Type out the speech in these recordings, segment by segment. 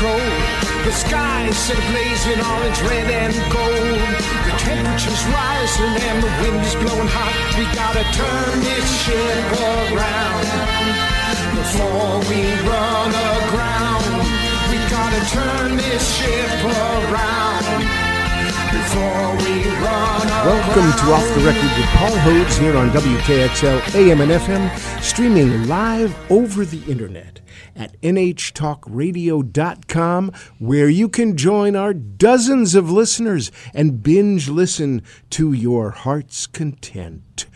control. The sky set ablaze in orange, red, and gold. The temperature's rising and the wind is blowing hot. We gotta turn this ship around before we run aground. We gotta turn this ship around Welcome to Off the Record with Paul Hodes here on WKXL AM and FM, streaming live over the internet at nhtalkradio.com, where you can join our dozens of listeners and binge listen to your heart's content.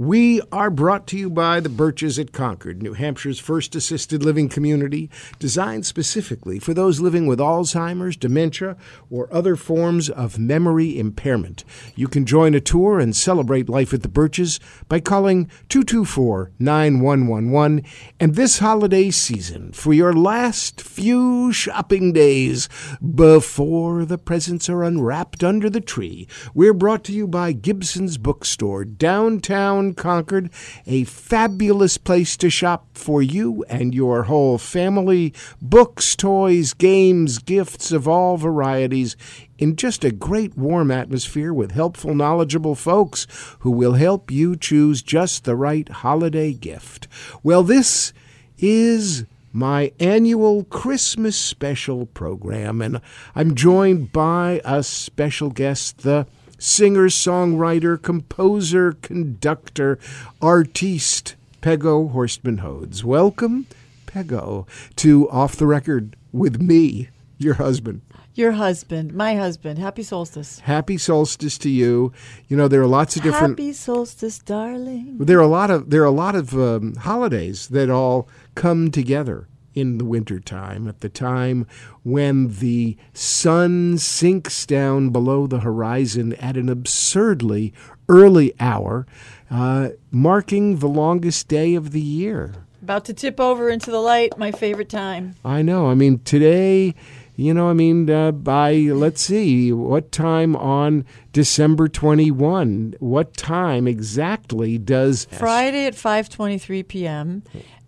We are brought to you by the Birches at Concord, New Hampshire's first assisted living community, designed specifically for those living with Alzheimer's, dementia, or other forms of memory impairment. You can join a tour and celebrate life at the Birches by calling 224 9111. And this holiday season, for your last few shopping days before the presents are unwrapped under the tree, we're brought to you by Gibson's Bookstore, downtown Concord, a fabulous place to shop for you and your whole family. Books, toys, games, gifts of all varieties in just a great warm atmosphere with helpful, knowledgeable folks who will help you choose just the right holiday gift. Well, this is my annual Christmas special program, and I'm joined by a special guest, the singer, songwriter, composer, conductor, artiste, Peggo Horstmann Hodes. Welcome, Peggo, to Off the Record with me, your husband. Your husband, my husband. Happy solstice. Happy solstice to you. You know there are lots of different. Happy solstice, darling. There are a lot of there are a lot of um, holidays that all come together in the wintertime, at the time when the sun sinks down below the horizon at an absurdly early hour, uh, marking the longest day of the year. About to tip over into the light, my favorite time. I know. I mean, today, you know, I mean, uh, by, let's see, what time on December 21? What time exactly does. Friday at 5.23 p.m.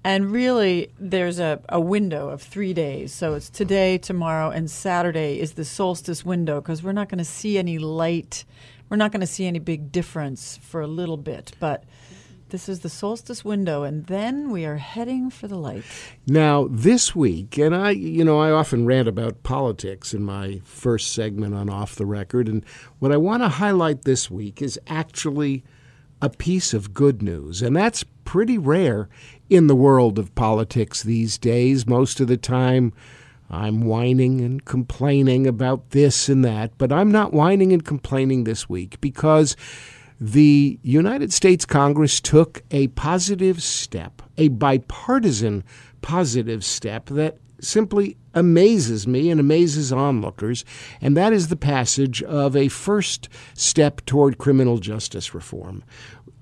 And really, there's a, a window of three days. So it's today, tomorrow, and Saturday is the solstice window because we're not going to see any light. We're not going to see any big difference for a little bit. But this is the solstice window, and then we are heading for the light. Now, this week, and I, you know, I often rant about politics in my first segment on Off the Record. And what I want to highlight this week is actually a piece of good news. And that's pretty rare in the world of politics these days. Most of the time, I'm whining and complaining about this and that, but I'm not whining and complaining this week because the United States Congress took a positive step, a bipartisan positive step that simply amazes me and amazes onlookers, and that is the passage of a first step toward criminal justice reform.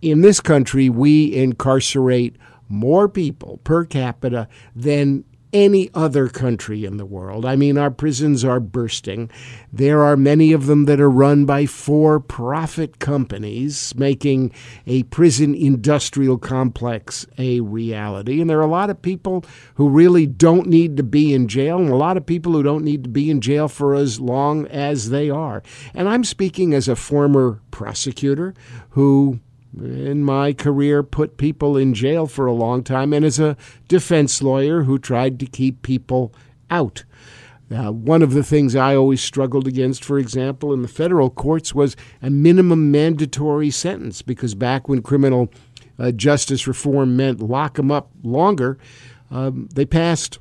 In this country, we incarcerate more people per capita than any other country in the world. I mean, our prisons are bursting. There are many of them that are run by for profit companies, making a prison industrial complex a reality. And there are a lot of people who really don't need to be in jail, and a lot of people who don't need to be in jail for as long as they are. And I'm speaking as a former prosecutor who in my career put people in jail for a long time and as a defense lawyer who tried to keep people out. Uh, one of the things I always struggled against, for example, in the federal courts was a minimum mandatory sentence because back when criminal uh, justice reform meant lock them up longer, um, they passed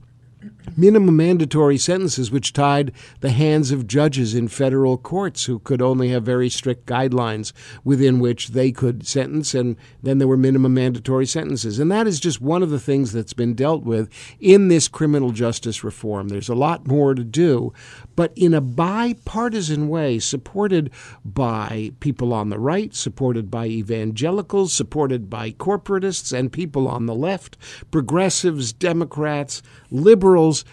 minimum mandatory sentences, which tied the hands of judges in federal courts who could only have very strict guidelines within which they could sentence, and then there were minimum mandatory sentences. And that is just one of the things that's been dealt with in this criminal justice reform. There's a lot more to do, but in a bipartisan way, supported by people on the right, supported by evangelicals, supported by corporatists and people on the left, progressives, Democrats, liberals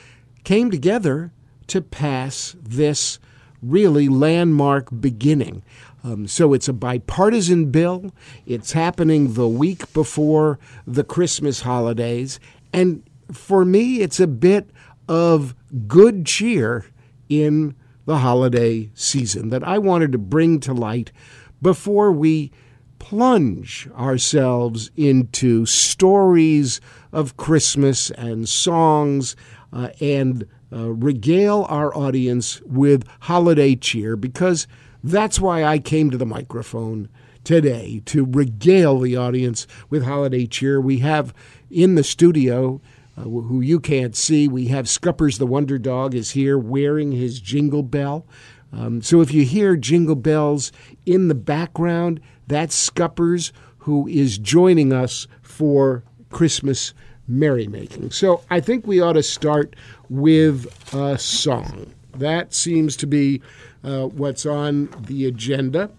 came together to pass this really landmark beginning. Um, so it's a bipartisan bill. It's happening the week before the Christmas holidays. And for me, it's a bit of good cheer in the holiday season that I wanted to bring to light before we plunge ourselves into stories of Christmas and songs uh, and uh, regale our audience with holiday cheer because that's why I came to the microphone today to regale the audience with holiday cheer. We have in the studio, uh, who you can't see, we have Scuppers the Wonder Dog is here wearing his jingle bell. Um, so if you hear jingle bells in the background, that's Scuppers who is joining us for Christmas merrymaking. So I think we ought to start with a song. That seems to be uh, what's on the agenda.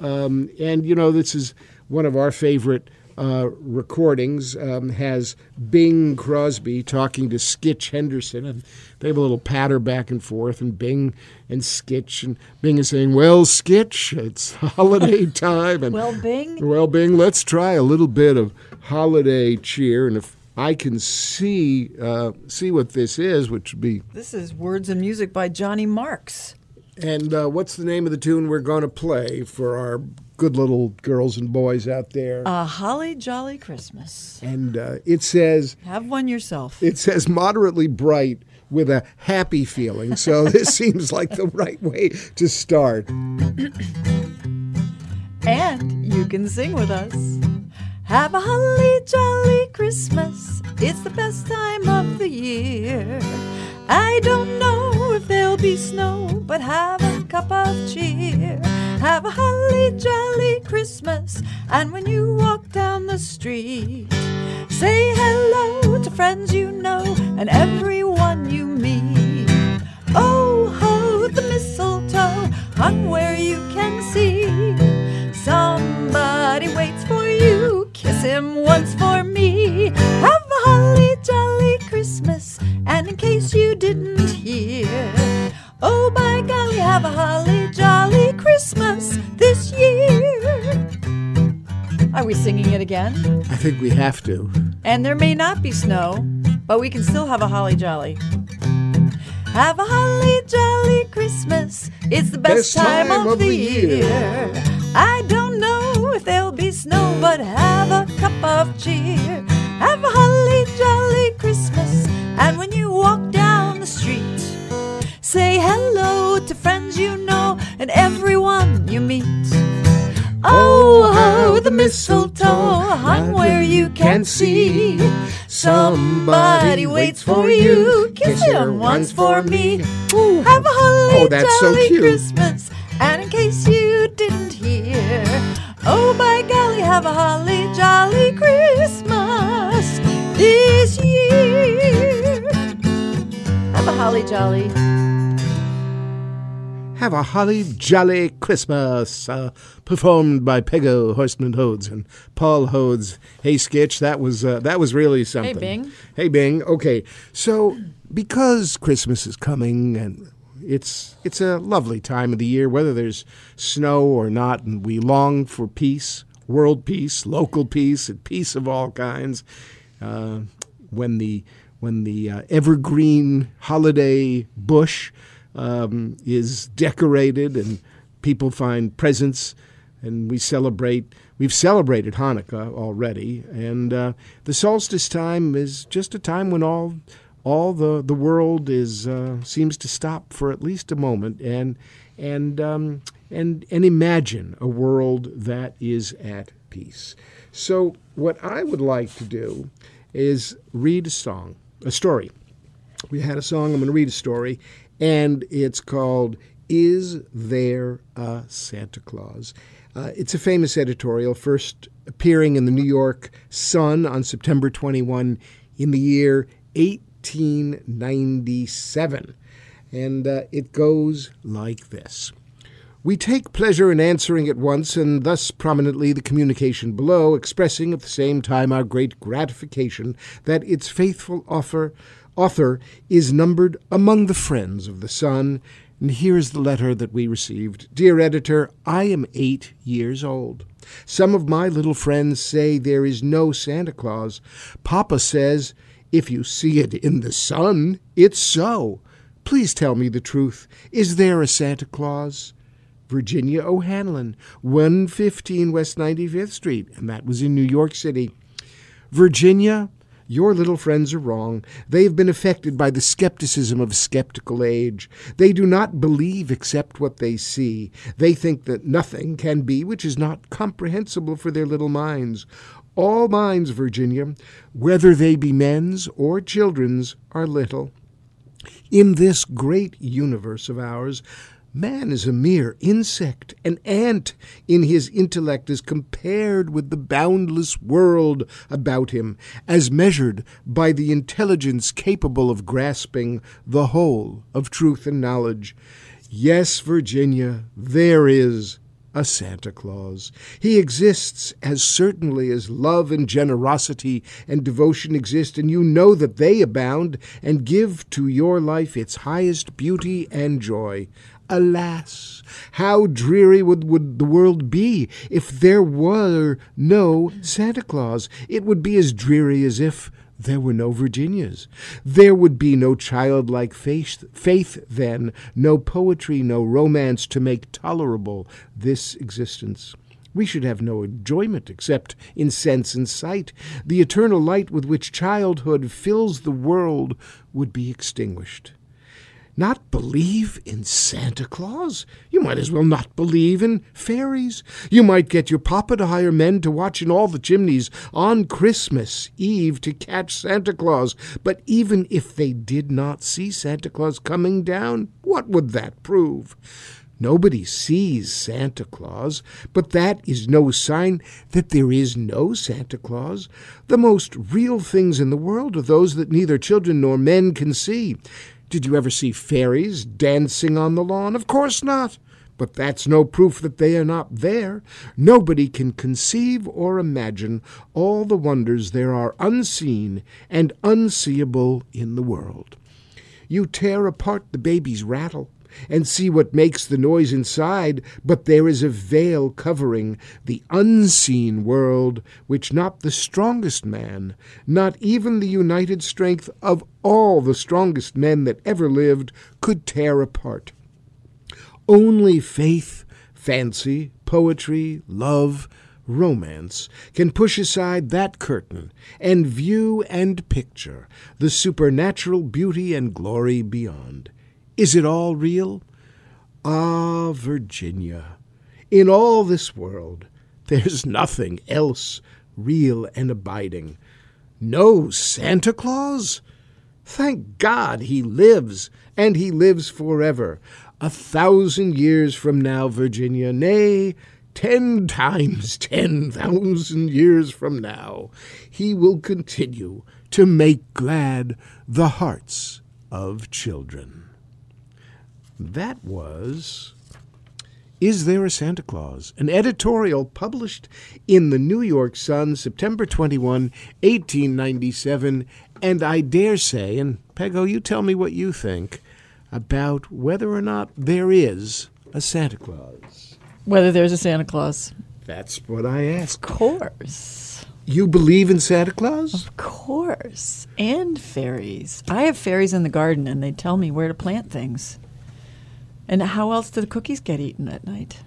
Um, and, you know, this is one of our favorite uh, recordings, um, has Bing Crosby talking to Skitch Henderson. And they have a little patter back and forth, and Bing and Skitch. And Bing is saying, Well, Skitch, it's holiday time. And, well, Bing. Well, Bing, let's try a little bit of holiday cheer. And if I can see uh, see what this is, which would be. This is words and music by Johnny Marks. And uh, what's the name of the tune we're going to play for our good little girls and boys out there? A Holly Jolly Christmas. And uh, it says. Have one yourself. It says moderately bright with a happy feeling. So this seems like the right way to start. and you can sing with us. Have a holly jolly Christmas. It's the best time of the year. I don't know if there'll be snow, but have a cup of cheer. Have a holly jolly Christmas. And when you walk down the street, say hello to friends you know and everyone you meet. Oh, ho, the mistletoe hung where you can see. Somebody waits for you. Kiss him once for me. Have a holly jolly Christmas. And in case you didn't hear, oh by golly, have a holly Are we singing it again? I think we have to. And there may not be snow, but we can still have a holly jolly. Have a holly jolly Christmas. It's the best, Best time time, of, of the, the year. year. I don't know if there'll be snow, but have a cup of cheer. Have a holly jolly Christmas. And when you walk down the street, say hello to friends you know and everyone you meet. Oh, oh ho, the mistletoe hung where you can't see. Somebody waits for you. Kiss him once for me. Ooh. Have a holly Oh, that's so jolly cute. Christmas. And in case you didn't hear, oh by golly, have a holly jolly Christmas this year. Have a holly jolly. Have a holly jolly Christmas, uh, performed by Peggo Horstmann Hodes and Paul Hodes. Hey, Skitch, that was uh, that was really something. Hey, Bing. Hey, Bing. Okay, so because Christmas is coming and it's it's a lovely time of the year, whether there's snow or not, and we long for peace, world peace, local peace, and peace of all kinds. Uh, when the when the uh, evergreen holiday bush um, is decorated and people find presents and we celebrate. We've celebrated Hanukkah already, and uh, the solstice time is just a time when all all the the world is uh, seems to stop for at least a moment and and um, and and imagine a world that is at peace. So what I would like to do is read a song, a story. We had a song. I'm going to read a story, and it's called "Is There a Santa Claus?" Uh, it's a famous editorial, first appearing in the New York Sun on September 21 in the year 1897. And uh, it goes like this We take pleasure in answering at once and thus prominently the communication below, expressing at the same time our great gratification that its faithful offer, author is numbered among the friends of the Sun. And here is the letter that we received. Dear editor, I am eight years old. Some of my little friends say there is no Santa Claus. Papa says If you see it in the sun, it's so. Please tell me the truth. Is there a Santa Claus? Virginia O'Hanlon, 115 West 95th Street, and that was in New York City. Virginia, your little friends are wrong. They have been affected by the skepticism of a skeptical age. They do not believe except what they see. They think that nothing can be which is not comprehensible for their little minds. All minds, Virginia, whether they be men's or children's, are little. In this great universe of ours, Man is a mere insect, an ant in his intellect as compared with the boundless world about him, as measured by the intelligence capable of grasping the whole of truth and knowledge. Yes, Virginia, there is a Santa Claus. He exists as certainly as love and generosity and devotion exist, and you know that they abound and give to your life its highest beauty and joy. Alas, how dreary would, would the world be if there were no Santa Claus? It would be as dreary as if there were no Virginias. There would be no childlike faith, faith then, no poetry, no romance to make tolerable this existence. We should have no enjoyment except in sense and sight. The eternal light with which childhood fills the world would be extinguished. Not believe in Santa Claus? You might as well not believe in fairies. You might get your papa to hire men to watch in all the chimneys on Christmas Eve to catch Santa Claus. But even if they did not see Santa Claus coming down, what would that prove? Nobody sees Santa Claus, but that is no sign that there is no Santa Claus. The most real things in the world are those that neither children nor men can see. Did you ever see fairies dancing on the lawn? Of course not. But that's no proof that they are not there. Nobody can conceive or imagine all the wonders there are unseen and unseeable in the world. You tear apart the baby's rattle and see what makes the noise inside, but there is a veil covering the unseen world which not the strongest man, not even the united strength of all the strongest men that ever lived, could tear apart. Only faith, fancy, poetry, love, romance can push aside that curtain and view and picture the supernatural beauty and glory beyond. Is it all real? Ah, Virginia, in all this world, there's nothing else real and abiding. No Santa Claus? Thank God he lives, and he lives forever. A thousand years from now, Virginia, nay, ten times ten thousand years from now, he will continue to make glad the hearts of children. That was Is There a Santa Claus? An editorial published in the New York Sun, September 21, 1897. And I dare say, and Peggo, you tell me what you think about whether or not there is a Santa Claus. Whether there's a Santa Claus. That's what I ask. Of course. You believe in Santa Claus? Of course. And fairies. I have fairies in the garden, and they tell me where to plant things. And how else do the cookies get eaten at night?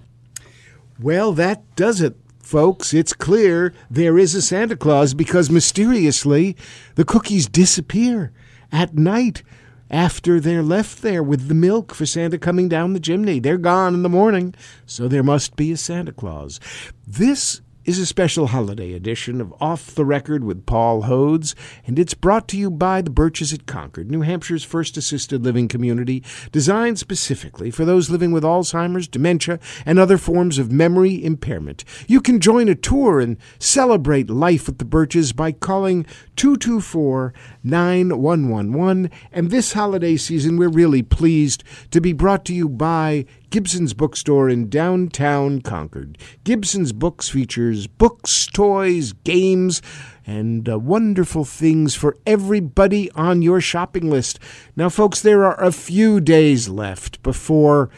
Well, that does it, folks. It's clear there is a Santa Claus because mysteriously the cookies disappear at night after they're left there with the milk for Santa coming down the chimney. They're gone in the morning, so there must be a Santa Claus. This is a special holiday edition of Off the Record with Paul Hodes, and it's brought to you by the Birches at Concord, New Hampshire's first assisted living community, designed specifically for those living with Alzheimer's, dementia, and other forms of memory impairment. You can join a tour and celebrate life at the Birches by calling 224 9111. And this holiday season, we're really pleased to be brought to you by Gibson's Bookstore in downtown Concord. Gibson's Books features books, toys, games, and uh, wonderful things for everybody on your shopping list. Now, folks, there are a few days left before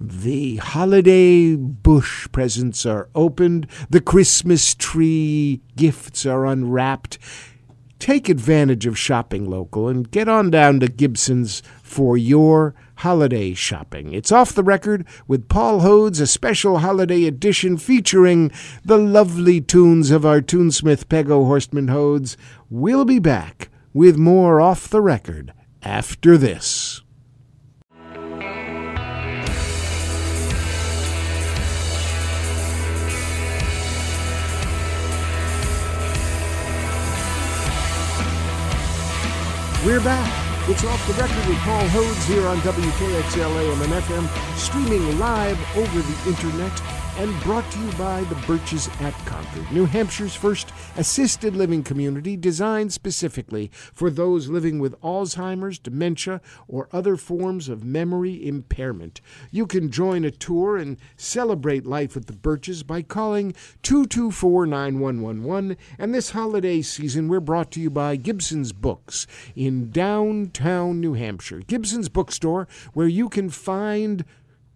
the holiday bush presents are opened, the Christmas tree gifts are unwrapped take advantage of shopping local and get on down to Gibson's for your holiday shopping. It's off the record with Paul Hodes, a special holiday edition featuring the lovely tunes of our tunesmith Peggo Horstmann Hodes. We'll be back with more off the record after this. We're back. It's off the record with Paul Hodes here on WKXL AM and FM, streaming live over the internet and brought to you by the Birches at Concord, New Hampshire's first assisted living community designed specifically for those living with Alzheimer's, dementia, or other forms of memory impairment. You can join a tour and celebrate life at the Birches by calling 224 9111. And this holiday season, we're brought to you by Gibson's Books in downtown New Hampshire. Gibson's Bookstore, where you can find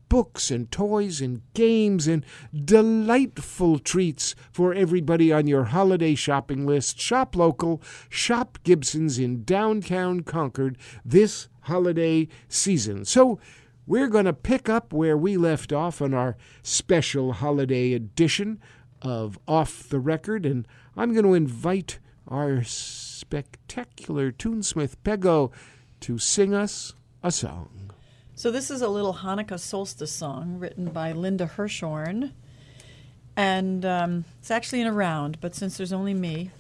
books and toys and games and delightful treats for everybody on your holiday shopping list. Shop local, shop Gibson's in downtown Concord this holiday season. So, we're going to pick up where we left off on our special holiday edition of Off the Record, and I'm going to invite our spectacular tunesmith Peggo to sing us a song. So this is a little Hanukkah solstice song written by Linda Hirschhorn, and um, it's actually in a round. But since there's only me,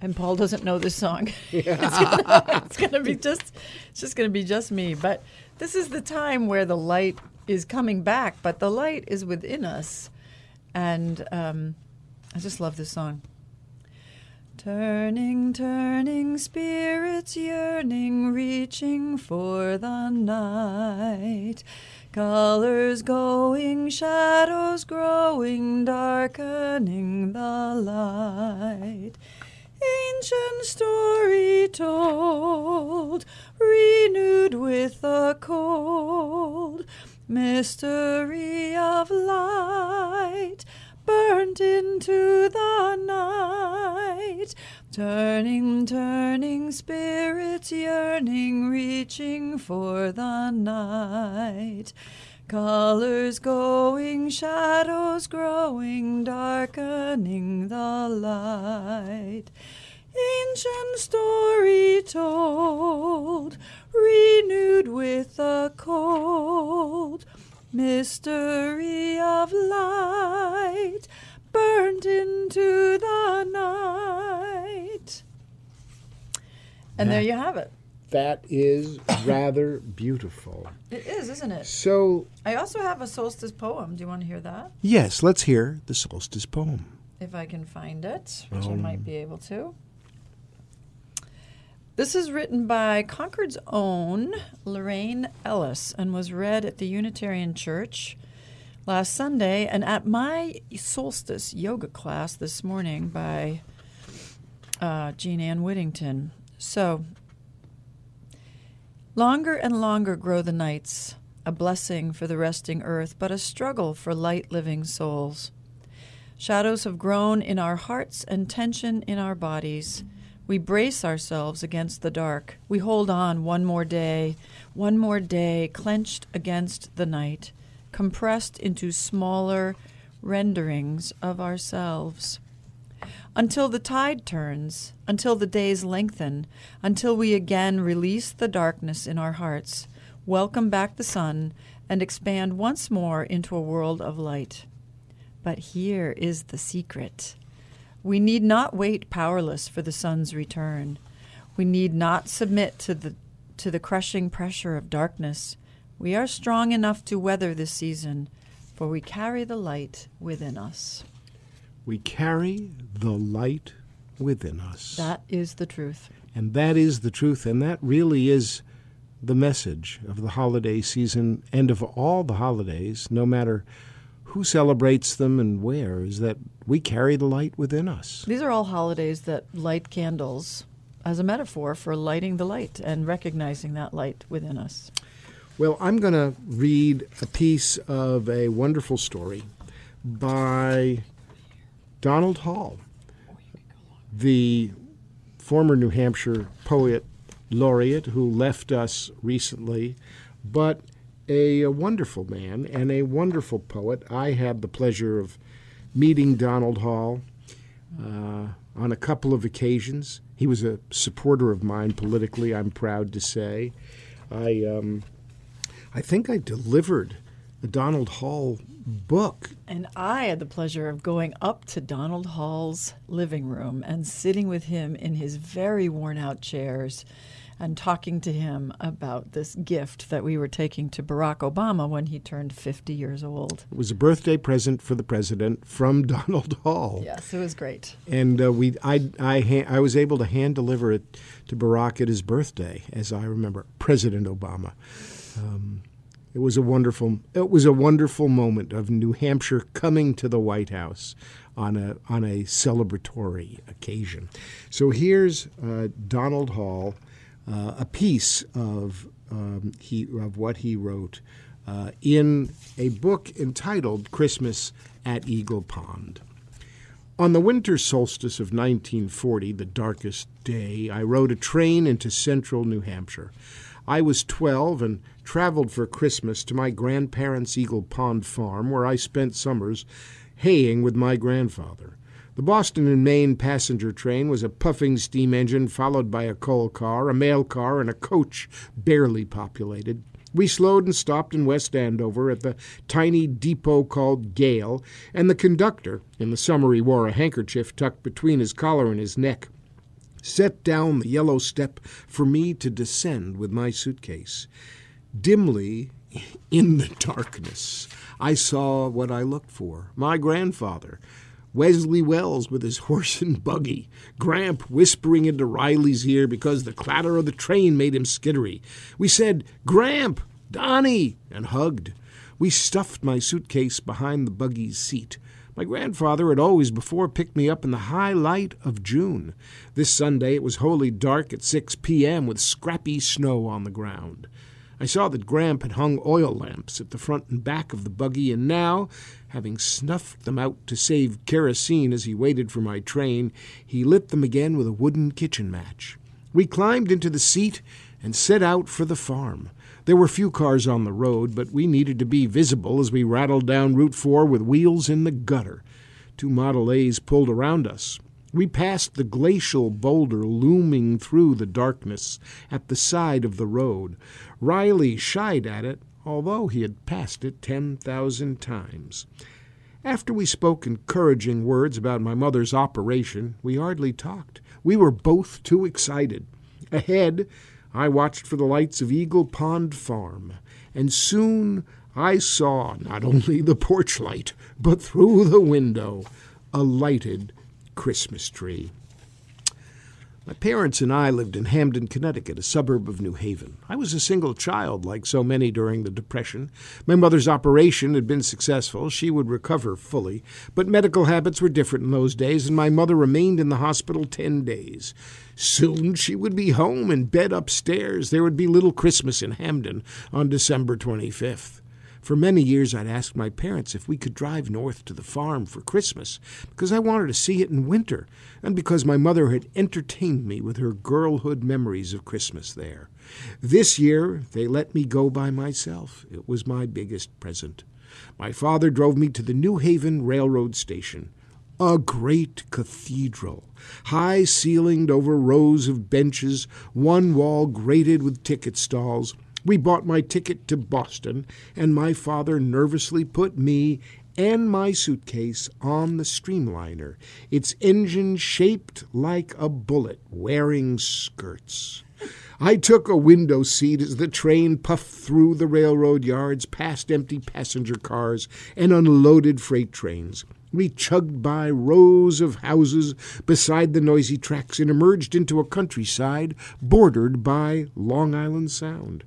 and Paul doesn't know this song, it's, gonna, be just it's just gonna be just me. But this is the time where the light is coming back, but the light is within us, and um, I just love this song. Turning, turning, spirits yearning, reaching for the night. Colors going, shadows growing, darkening the light. Ancient story told, renewed with the cold mystery of light burnt into the night. Turning, turning, spirits yearning, reaching for the night. Colors going, shadows growing, darkening the light. Ancient story told, renewed with the cold mystery of light burnt into the night. And there you have it. That is rather beautiful. It is, isn't it? So, I also have a solstice poem. Do you want to hear that? yes, let's hear the solstice poem. If I can find it, which I might be able to. This is written by Concord's own Lorraine Ellis and was read at the Unitarian Church last Sunday and at my solstice yoga class this morning by uh, Jean Ann Whittington. So, longer and longer grow the nights, a blessing for the resting earth, but a struggle for light living souls. Shadows have grown in our hearts and tension in our bodies. We brace ourselves against the dark. We hold on one more day, one more day, clenched against the night, compressed into smaller renderings of ourselves. Until the tide turns, until the days lengthen, until we again release the darkness in our hearts, welcome back the sun, and expand once more into a world of light. But here is the secret. We need not wait powerless for the sun's return. We need not submit to the to the crushing pressure of darkness. We are strong enough to weather this season, for we carry the light within us. We carry the light within us. That is the truth. And that is the truth, and that really is the message of the holiday season and of all the holidays, no matter who celebrates them and where, is that we carry the light within us. These are all holidays that light candles as a metaphor for lighting the light and recognizing that light within us. Well, I'm going to read a piece of a wonderful story by Donald Hall, the former New Hampshire poet laureate who left us recently, but a, a, wonderful man and a wonderful poet. I had the pleasure of meeting Donald Hall uh, on a couple of occasions. He was a supporter of mine politically, I'm proud to say. I, um, I think I delivered the Donald Hall book. And I had the pleasure of going up to Donald Hall's living room and sitting with him in his very worn out chairs and talking to him about this gift that we were taking to Barack Obama when he turned 50 years old. It was a birthday present for the president from Donald Hall. Yes, it was great. And uh, we, I, I, I was able to hand deliver it to Barack at his birthday, as I remember, President Obama. Um, it was a wonderful it was a wonderful moment of New Hampshire coming to the White House on a on a celebratory occasion. So here's uh, Donald Hall, uh, a piece of um, he of what he wrote uh, in a book entitled Christmas at Eagle Pond. On the winter solstice of 1940, the darkest day, I rode a train into central New Hampshire. I was 12 and traveled for Christmas to my grandparents' Eagle Pond farm, where I spent summers haying with my grandfather. The Boston and Maine passenger train was a puffing steam engine followed by a coal car, a mail car, and a coach barely populated. We slowed and stopped in West Andover at the tiny depot called Gale, and the conductor, in the summer he wore a handkerchief tucked between his collar and his neck, set down the yellow step for me to descend with my suitcase. Dimly, in the darkness, I saw what I looked for my grandfather. Wesley Wells with his horse and buggy, Gramp whispering into Riley's ear because the clatter of the train made him skittery. We said, Gramp, Donnie, and hugged. We stuffed my suitcase behind the buggy's seat. My grandfather had always before picked me up in the high light of June. This Sunday it was wholly dark at 6 p.m. with scrappy snow on the ground. I saw that Gramp had hung oil lamps at the front and back of the buggy, and now, having snuffed them out to save kerosene as he waited for my train, he lit them again with a wooden kitchen match. We climbed into the seat and set out for the farm. There were few cars on the road, but we needed to be visible as we rattled down Route 4 with wheels in the gutter. Two Model A's pulled around us. We passed the glacial boulder looming through the darkness at the side of the road. Riley shied at it, although he had passed it 10,000 times. After we spoke encouraging words about my mother's operation, we hardly talked. We were both too excited. Ahead, I watched for the lights of Eagle Pond Farm, and soon I saw not only the porch light, but through the window a lighted Christmas tree. My parents and I lived in Hamden, Connecticut, a suburb of New Haven. I was a single child, like so many during the Depression. My mother's operation had been successful. She would recover fully. But medical habits were different in those days, and my mother remained in the hospital ten days. Soon she would be home in bed upstairs. There would be little Christmas in Hamden on December 25th. For many years, I'd asked my parents if we could drive north to the farm for Christmas because I wanted to see it in winter and because my mother had entertained me with her girlhood memories of Christmas there. This year, they let me go by myself. It was my biggest present. My father drove me to the New Haven Railroad Station. A great cathedral, high ceilinged over rows of benches, one wall grated with ticket stalls. We bought my ticket to Boston, and my father nervously put me and my suitcase on the streamliner, its engine shaped like a bullet wearing skirts. I took a window seat as the train puffed through the railroad yards, past empty passenger cars and unloaded freight trains. We chugged by rows of houses beside the noisy tracks and emerged into a countryside bordered by Long Island Sound.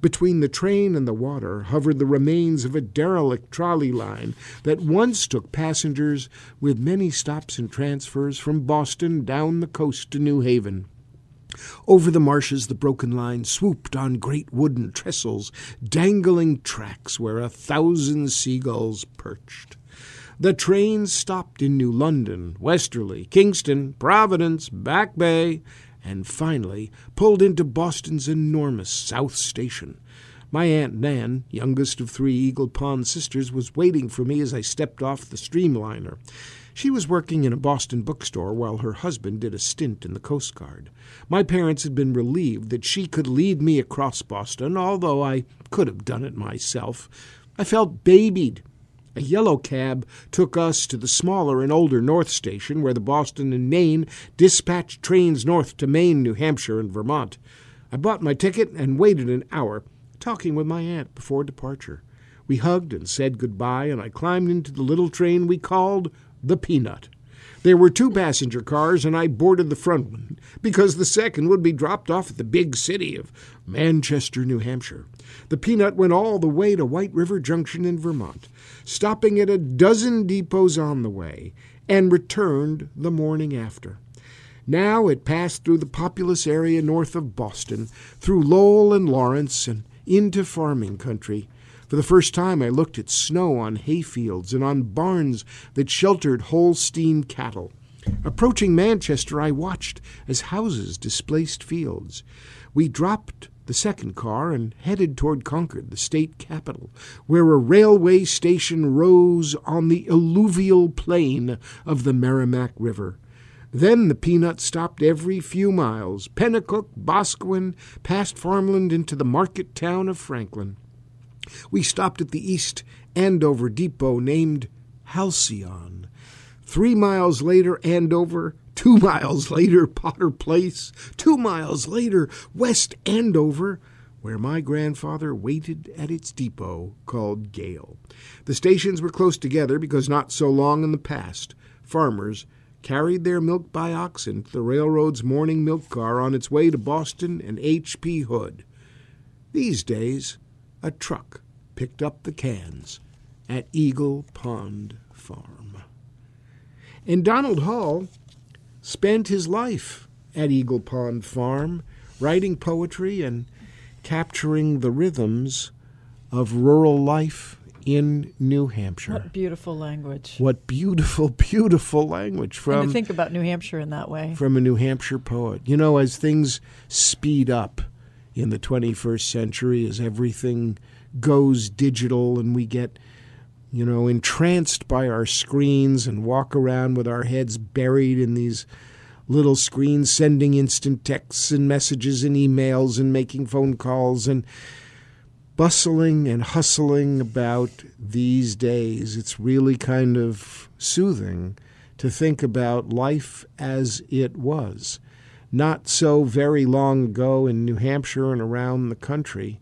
Between the train and the water hovered the remains of a derelict trolley line that once took passengers with many stops and transfers from Boston down the coast to New Haven. Over the marshes, the broken line swooped on great wooden trestles, dangling tracks where a thousand seagulls perched. The train stopped in New London, Westerly, Kingston, Providence, Back Bay, and finally pulled into Boston's enormous South Station. My Aunt Nan, youngest of three Eagle Pond sisters, was waiting for me as I stepped off the streamliner. She was working in a Boston bookstore while her husband did a stint in the Coast Guard. My parents had been relieved that she could lead me across Boston, although I could have done it myself. I felt babied. A yellow cab took us to the smaller and older North Station, where the Boston and Maine dispatched trains north to Maine, New Hampshire, and Vermont. I bought my ticket and waited an hour, talking with my aunt before departure. We hugged and said goodbye, and I climbed into the little train we called the Peanut. There were two passenger cars, and I boarded the front one because the second would be dropped off at the big city of Manchester, New Hampshire. The Peanut went all the way to White River Junction in Vermont, stopping at a dozen depots on the way, and returned the morning after. Now it passed through the populous area north of Boston, through Lowell and Lawrence, and into farming country. For the first time, I looked at snow on hayfields and on barns that sheltered Holstein cattle. Approaching Manchester, I watched as houses displaced fields. We dropped the second car and headed toward Concord, the state capital, where a railway station rose on the alluvial plain of the Merrimack River. Then the Peanut stopped every few miles, Penacook, Boscawen, past farmland into the market town of Franklin. We stopped at the East Andover depot named Halcyon. Three miles later, Andover. Two miles later, Potter Place. Two miles later, West Andover, where my grandfather waited at its depot called Gale. The stations were close together because not so long in the past, farmers carried their milk by oxen to the railroad's morning milk car on its way to Boston and H.P. Hood. These days, a truck picked up the cans at Eagle Pond Farm. And Donald Hall spent his life at Eagle Pond Farm, writing poetry and capturing the rhythms of rural life in New Hampshire. What beautiful language. What beautiful, beautiful language and from to think about New Hampshire in that way. from a New Hampshire poet. You know, as things speed up in the 21st century, as everything goes digital and we get, you know, entranced by our screens and walk around with our heads buried in these little screens, sending instant texts and messages and emails and making phone calls and bustling and hustling about these days. It's really kind of soothing to think about life as it was. Not so very long ago in New Hampshire and around the country,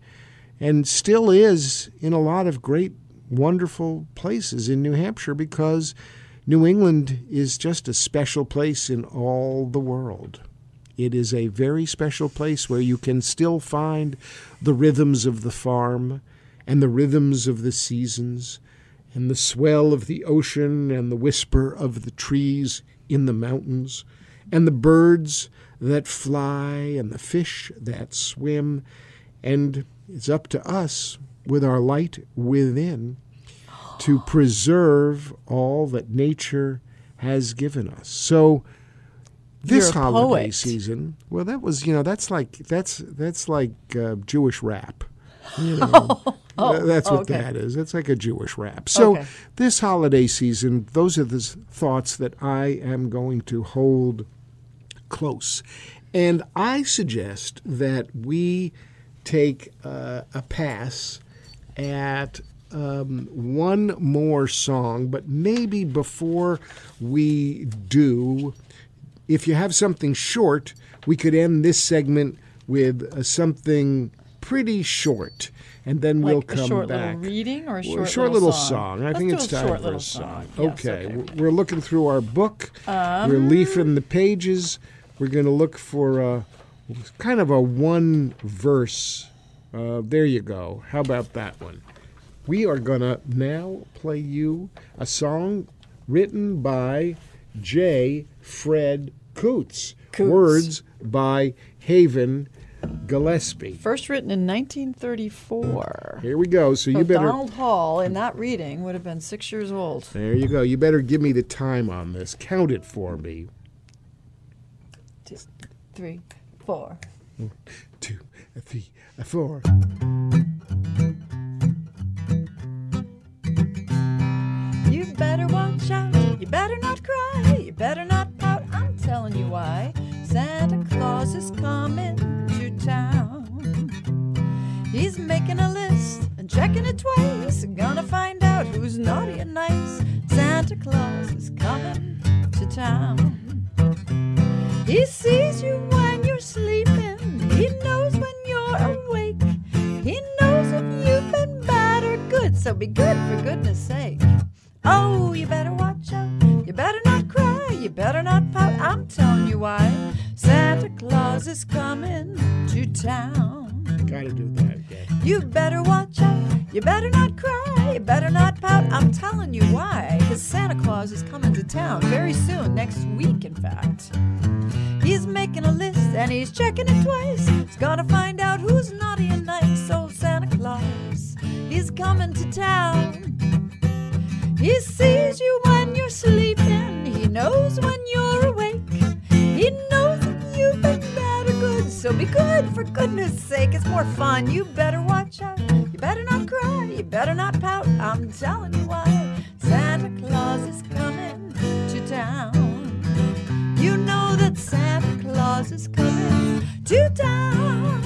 and still is in a lot of great, wonderful places in New Hampshire because New England is just a special place in all the world. It is a very special place where you can still find the rhythms of the farm and the rhythms of the seasons and the swell of the ocean and the whisper of the trees in the mountains and the birds that fly and the fish that swim. And it's up to us with our light within to preserve all that nature has given us. So, this holiday poet. season, well, that was you know that's like that's that's like uh, Jewish rap. You know, Uh, that's what Oh, okay. that is. It's like a Jewish rap. So Okay. this holiday season, those are the thoughts that I am going to hold close, and I suggest that we take uh, a pass at um, one more song, but maybe before we do, if you have something short, we could end this segment with uh, something pretty short, and then we'll like come a short back. little reading or a short, Well, short, little song? I Let's think it's time for little a song. Yes, okay. w- we're looking through our book. Um, we're leafing the pages. We're going to look for a kind of a one verse. Uh, there you go. How about that one? We are going to now play you a song written by J. Fred Coots. Coots. Words by Haven Gillespie. First written in 1934. Here we go. So So you better. Donald Hall in that reading would have been six years old. There you go. You better give me the time on this. Count it for me. three, four. Two, three, four. You better watch out. You better not cry. You better not pout. I'm telling you why. Santa Claus is coming to town. He's making a list and checking it twice. Gonna find out who's naughty and nice. Santa Claus is coming to town. He sees you when you're sleeping. He knows when you're awake. So be good for goodness sake. Oh, you better watch out. You better not cry. You better not pout. I'm telling you why. Santa Claus is coming to town. Gotta do that again. You better watch out. You better not cry. You better not pout. I'm telling you why. Because Santa Claus is coming to town very soon, next week, in fact. He's making a list and he's checking it twice. He's gonna find out who's naughty and nice. Oh, Santa Claus, he's coming to town. He sees you when you're sleeping. He knows when you're awake. He knows if you've been bad or good. So be good for goodness sake. It's more fun. You better watch out. You better not cry. You better not pout. I'm telling you why. Santa Claus is coming to town. You know that Santa Claus is coming to town.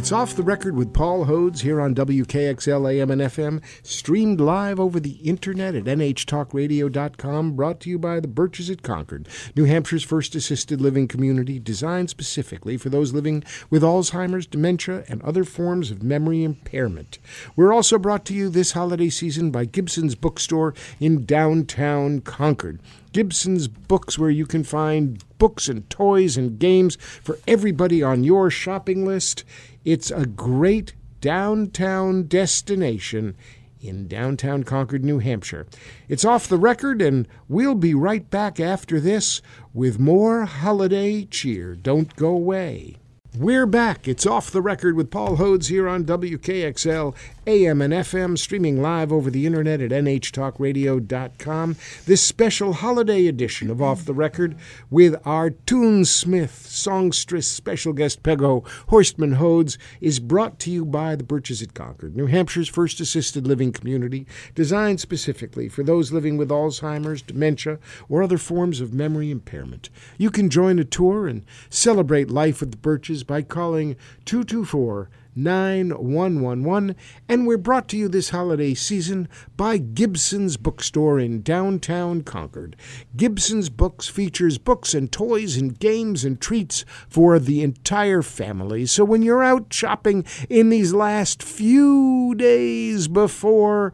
It's off the record with Paul Hodes here on WKXL AM and FM, streamed live over the internet at nhtalkradio.com, brought to you by the Birches at Concord, New Hampshire's first assisted living community designed specifically for those living with Alzheimer's, dementia, and other forms of memory impairment. We're also brought to you this holiday season by Gibson's Bookstore in downtown Concord. Gibson's Books, where you can find books and toys and games for everybody on your shopping list. It's a great downtown destination in downtown Concord, New Hampshire. It's off the record, and we'll be right back after this with more holiday cheer. Don't go away. We're back. It's off the record with Paul Hodes here on WKXL AM and FM, streaming live over the internet at nhtalkradio.com. This special holiday edition of Off the Record with our Toonsmith songstress special guest Peggo Horstmann Hodes is brought to you by the Birches at Concord, New Hampshire's first assisted living community designed specifically for those living with Alzheimer's, dementia, or other forms of memory impairment. You can join a tour and celebrate life with the Birches by calling 224 9111, and we're brought to you this holiday season by Gibson's Bookstore in downtown Concord. Gibson's Books features books and toys and games and treats for the entire family. So when you're out shopping in these last few days before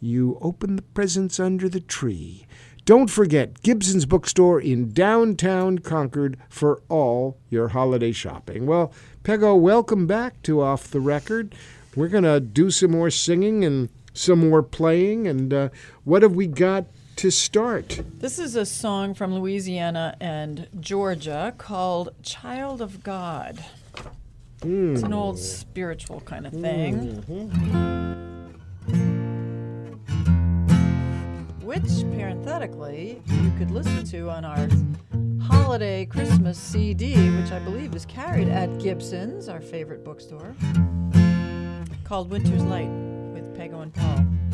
you open the presents under the tree, don't forget Gibson's Bookstore in downtown Concord for all your holiday shopping. Well, Peggo, welcome back to Off the Record. We're going to do some more singing and some more playing. And uh, what have we got to start? This is a song from Louisiana and Georgia called Child of God. It's an old spiritual kind of thing. Which, parenthetically, you could listen to on our holiday Christmas CD, which I believe is carried at Gibson's, our favorite bookstore, called Winter's Light with Peggo and Paul.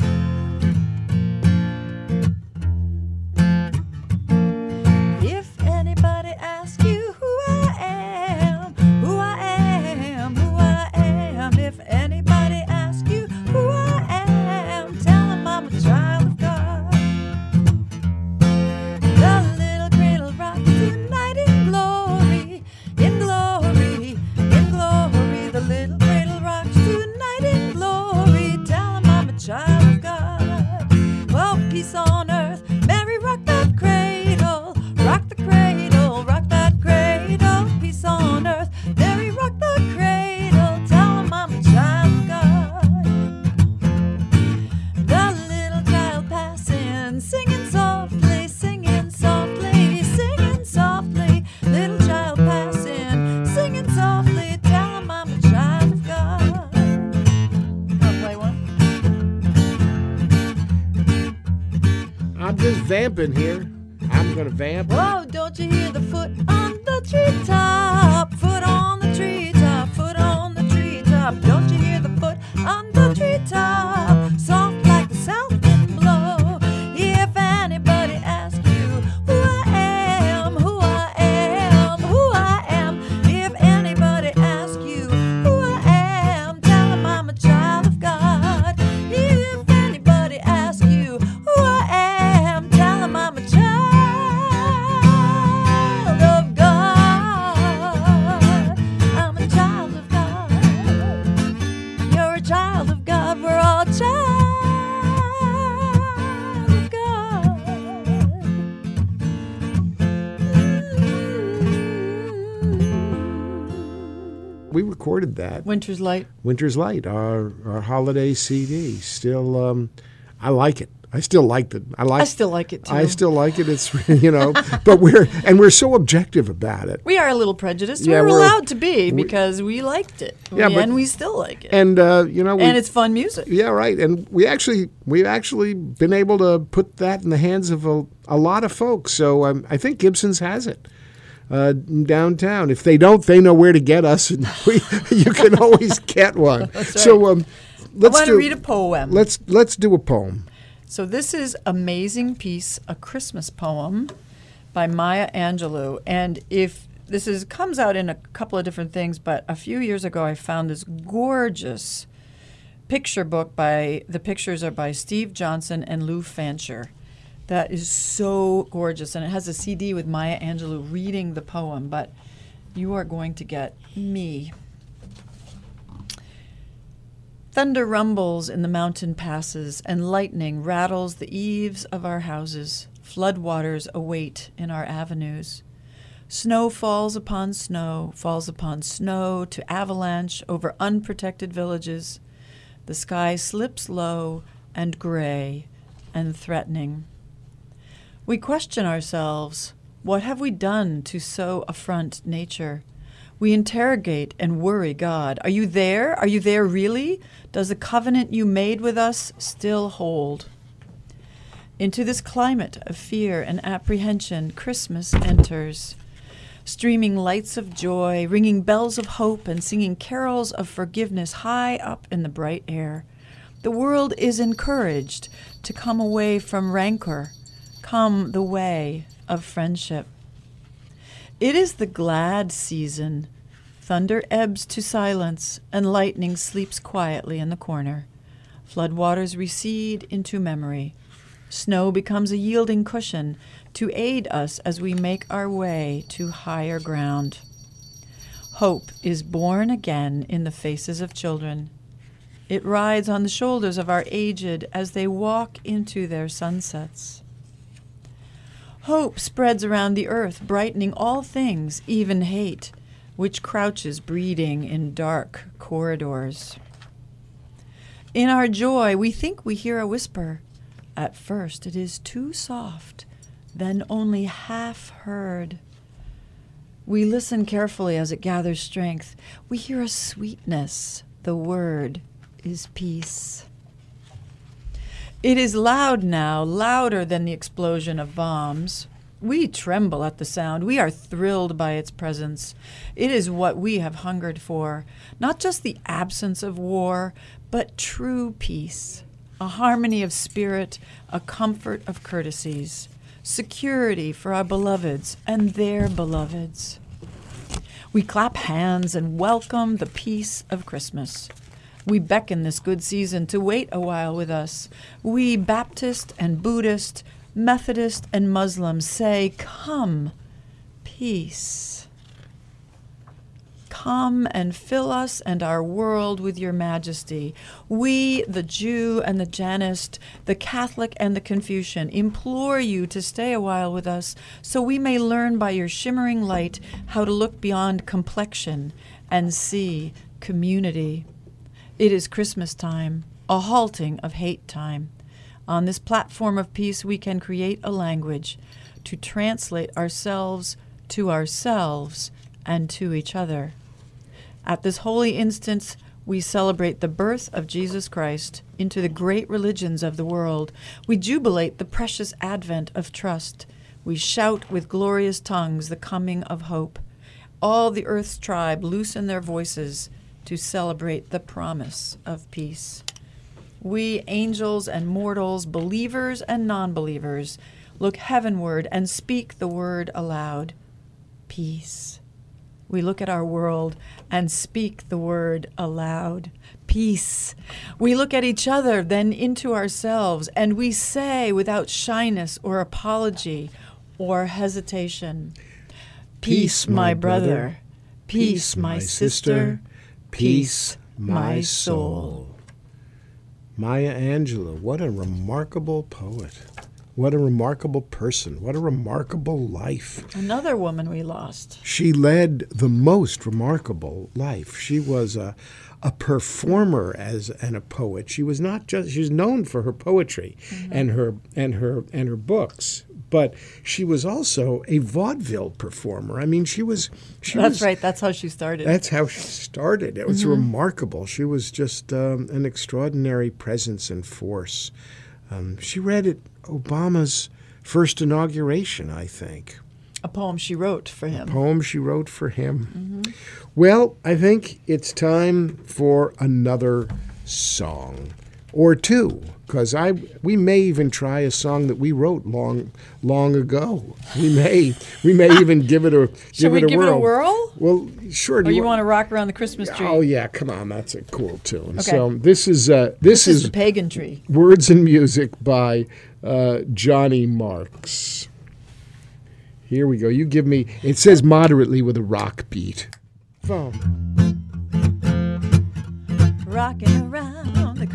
Vamping here. I'm gonna vamp. Whoa, don't you hear the foot on the treetop? Winter's light. Winter's Light, our our holiday CD. Still, um, I like it. I still like it. I like. I still like it too. I still like it. It's you know, but we're and we're so objective about it. We are a little prejudiced. Yeah, we're, we're- allowed to be we- because we liked it. Yeah, We- but- and we still like it. And uh, you know, we, and it's fun music. yeah, right. And we actually we've actually been able to put that in the hands of a, a lot of folks. So um, I think Gibson's has it. Uh, downtown. If they don't, they know where to get us, and we, you can always get one. So um, let's want to do read a poem. let's let's do a poem. So this is Amazing Peace, a Christmas poem by Maya Angelou. And if this is comes out in a couple of different things, but a few years ago I found this gorgeous picture book by the pictures are by Steve Johnson and Lou Fancher. That is so gorgeous. And it has a CD with Maya Angelou reading the poem, but you are going to get me. Thunder rumbles in the mountain passes, and lightning rattles the eaves of our houses. Floodwaters await in our avenues. Snow falls upon snow, falls upon snow to avalanche over unprotected villages. The sky slips low and gray and threatening. We question ourselves what have we done to so affront nature? We interrogate and worry God. Are you there? Are you there really? Does the covenant you made with us still hold? Into this climate of fear and apprehension, Christmas enters. Streaming lights of joy, ringing bells of hope, and singing carols of forgiveness high up in the bright air. The world is encouraged to come away from rancor, come the way of friendship. It is the glad season. Thunder ebbs to silence, and lightning sleeps quietly in the corner. Floodwaters recede into memory. Snow becomes a yielding cushion to aid us as we make our way to higher ground. Hope is born again in the faces of children. It rides on the shoulders of our aged as they walk into their sunsets. Hope spreads around the earth, brightening all things, even hate, which crouches breeding in dark corridors. In our joy, we think we hear a whisper. At first, it is too soft, then only half heard. We listen carefully as it gathers strength. We hear a sweetness. The word is peace. It is loud now, louder than the explosion of bombs. We tremble at the sound. We are thrilled by its presence. It is what we have hungered for not just the absence of war, but true peace, a harmony of spirit, a comfort of courtesies, security for our beloveds and their beloveds. We clap hands and welcome the peace of Christmas. We beckon this good season to wait a while with us. We Baptist and Buddhist, Methodist and Muslim say, Come, peace. Come and fill us and our world with your majesty. We, the Jew and the Jainist, the Catholic and the Confucian, implore you to stay a while with us so we may learn by your shimmering light how to look beyond complexion and see community. It is Christmas time, a halting of hate time. On this platform of peace, we can create a language to translate ourselves to ourselves and to each other. At this holy instance, we celebrate the birth of Jesus Christ into the great religions of the world. We jubilate the precious advent of trust. We shout with glorious tongues the coming of hope. All the earth's tribe loosen their voices to celebrate the promise of peace. We, angels and mortals, believers and non believers, look heavenward and speak the word aloud peace. We look at our world and speak the word aloud peace. We look at each other, then into ourselves, and we say without shyness or apology or hesitation Peace, my brother. Peace, my sister. Peace, my soul. Maya Angelou, what a remarkable poet. What a remarkable person. What a remarkable life. Another woman we lost. She led the most remarkable life. She was a, a performer as and a poet. She was not just she was known for her poetry mm-hmm. and her and her and her books, but she was also a vaudeville performer. I mean, she was. She that's was, right. That's how she started. That's how she started. It was mm-hmm. remarkable. She was just um, an extraordinary presence and force. Um, she read at Obama's first inauguration, I think. A poem she wrote for him. A poem she wrote for him. Mm-hmm. Well, I think it's time for another song or two because I we may even try a song that we wrote long long ago. We may we may even give it a give it a give whirl. It a whirl. Well, sure. Do or you, want to rock around the Christmas tree? Oh yeah, come on, that's a cool tune. Okay. So this is uh, this, this is, is the pagan tree. Words and music by uh, Johnny Marks. Here we go. You give me. It says moderately with a rock beat. Phone. Rocking around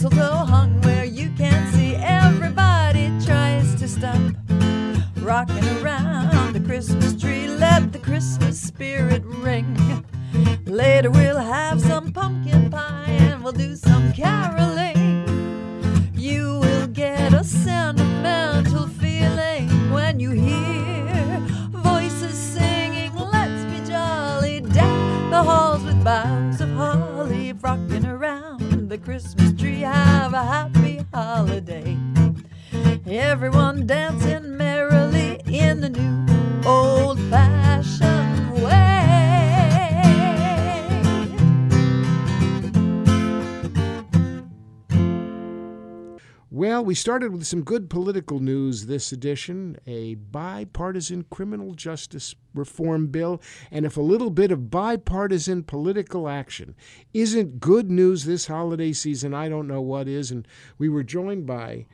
Mistletoe hung where you can see everybody tries to stop. Rocking around the Christmas tree, let the Christmas spirit ring. Later we'll have some pumpkin pie and we'll do some caroling. You will get a sentimental feeling when you hear voices singing, Let's be jolly, deck the halls with boughs a happy holiday. Everyone dancing we started with some good political news this edition a bipartisan criminal justice reform bill, and if a little bit of bipartisan political action isn't good news this holiday season, I don't know what is. And we were joined by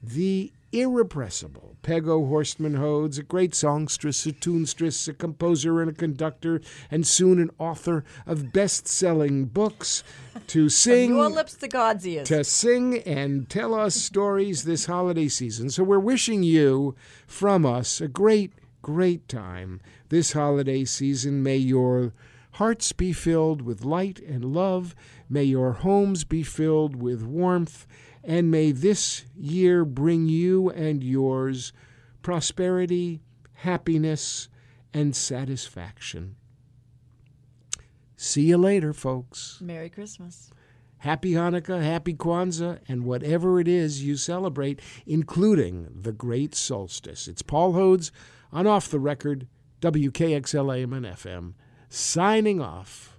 the irrepressible Peggo Horstmann Hodes, a great songstress, a tunestress, a composer, and a conductor, and soon an author of best selling books to sing. Your lips to God's ears. To sing and tell us stories this holiday season. So we're wishing you from us a great, great time this holiday season. May your hearts be filled with light and love. May your homes be filled with warmth and may this year bring you and yours prosperity, happiness, and satisfaction. See you later, folks. Merry Christmas. Happy Hanukkah, Happy Kwanzaa, and whatever it is you celebrate, including the great solstice. It's Paul Hodes on Off the Record, WKXLAM and FM, signing off.